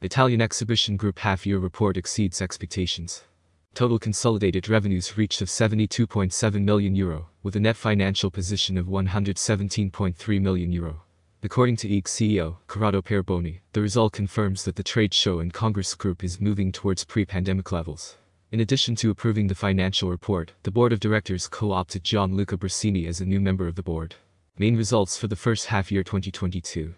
Italian Exhibition Group half-year report exceeds expectations. Total consolidated revenues reached of 72.7 million euro, with a net financial position of 117.3 million euro. According to IEG CEO, Corrado Perboni, the result confirms that the trade show and Congress Group is moving towards pre-pandemic levels. In addition to approving the financial report, the board of directors co-opted Gianluca Brasini as a new member of the board. Main results for the first half year 2022.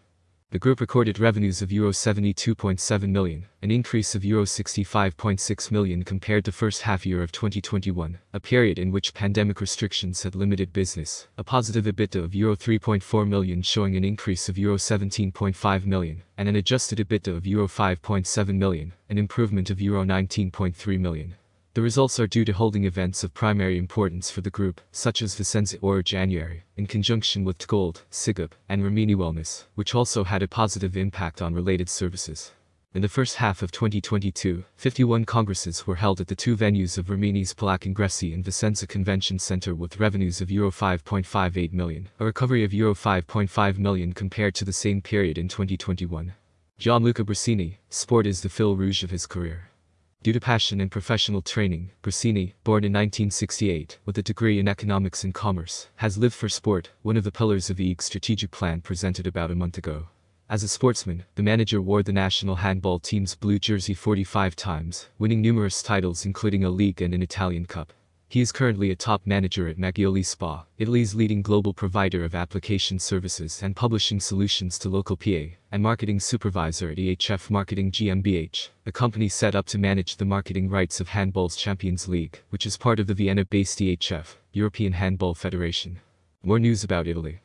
The group recorded revenues of Euro 72.7 million, an increase of Euro 65.6 million compared to first half year of 2021, a period in which pandemic restrictions had limited business, a positive EBITDA of Euro 3.4 million showing an increase of Euro 17.5 million, and an adjusted EBITDA of Euro 5.7 million, an improvement of Euro 19.3 million. The results are due to holding events of primary importance for the group, such as Vicenzaoro January, in conjunction with T.Gold, SIGEP, and Rimini Wellness, which also had a positive impact on related services. In the first half of 2022, 51 congresses were held at the two venues of Rimini's Palacongressi and Vicenza Convention Center with revenues of Euro 5.58 million, a recovery of Euro 5.5 million compared to the same period in 2021. Gianluca Brasini, sport is the fil rouge of his career. Due to passion and professional training, Brasini, born in 1968, with a degree in economics and commerce, has lived for sport, one of the pillars of the IEG strategic plan presented about a month ago. As a sportsman, the manager wore the national handball team's blue jersey 45 times, winning numerous titles including a league and an Italian cup. He is currently a top manager at Maggioli Spa, Italy's leading global provider of application services and publishing solutions to local PA, and marketing supervisor at EHF Marketing GmbH, a company set up to manage the marketing rights of Handball's Champions League, which is part of the Vienna-based EHF, European Handball Federation. More news about Italy.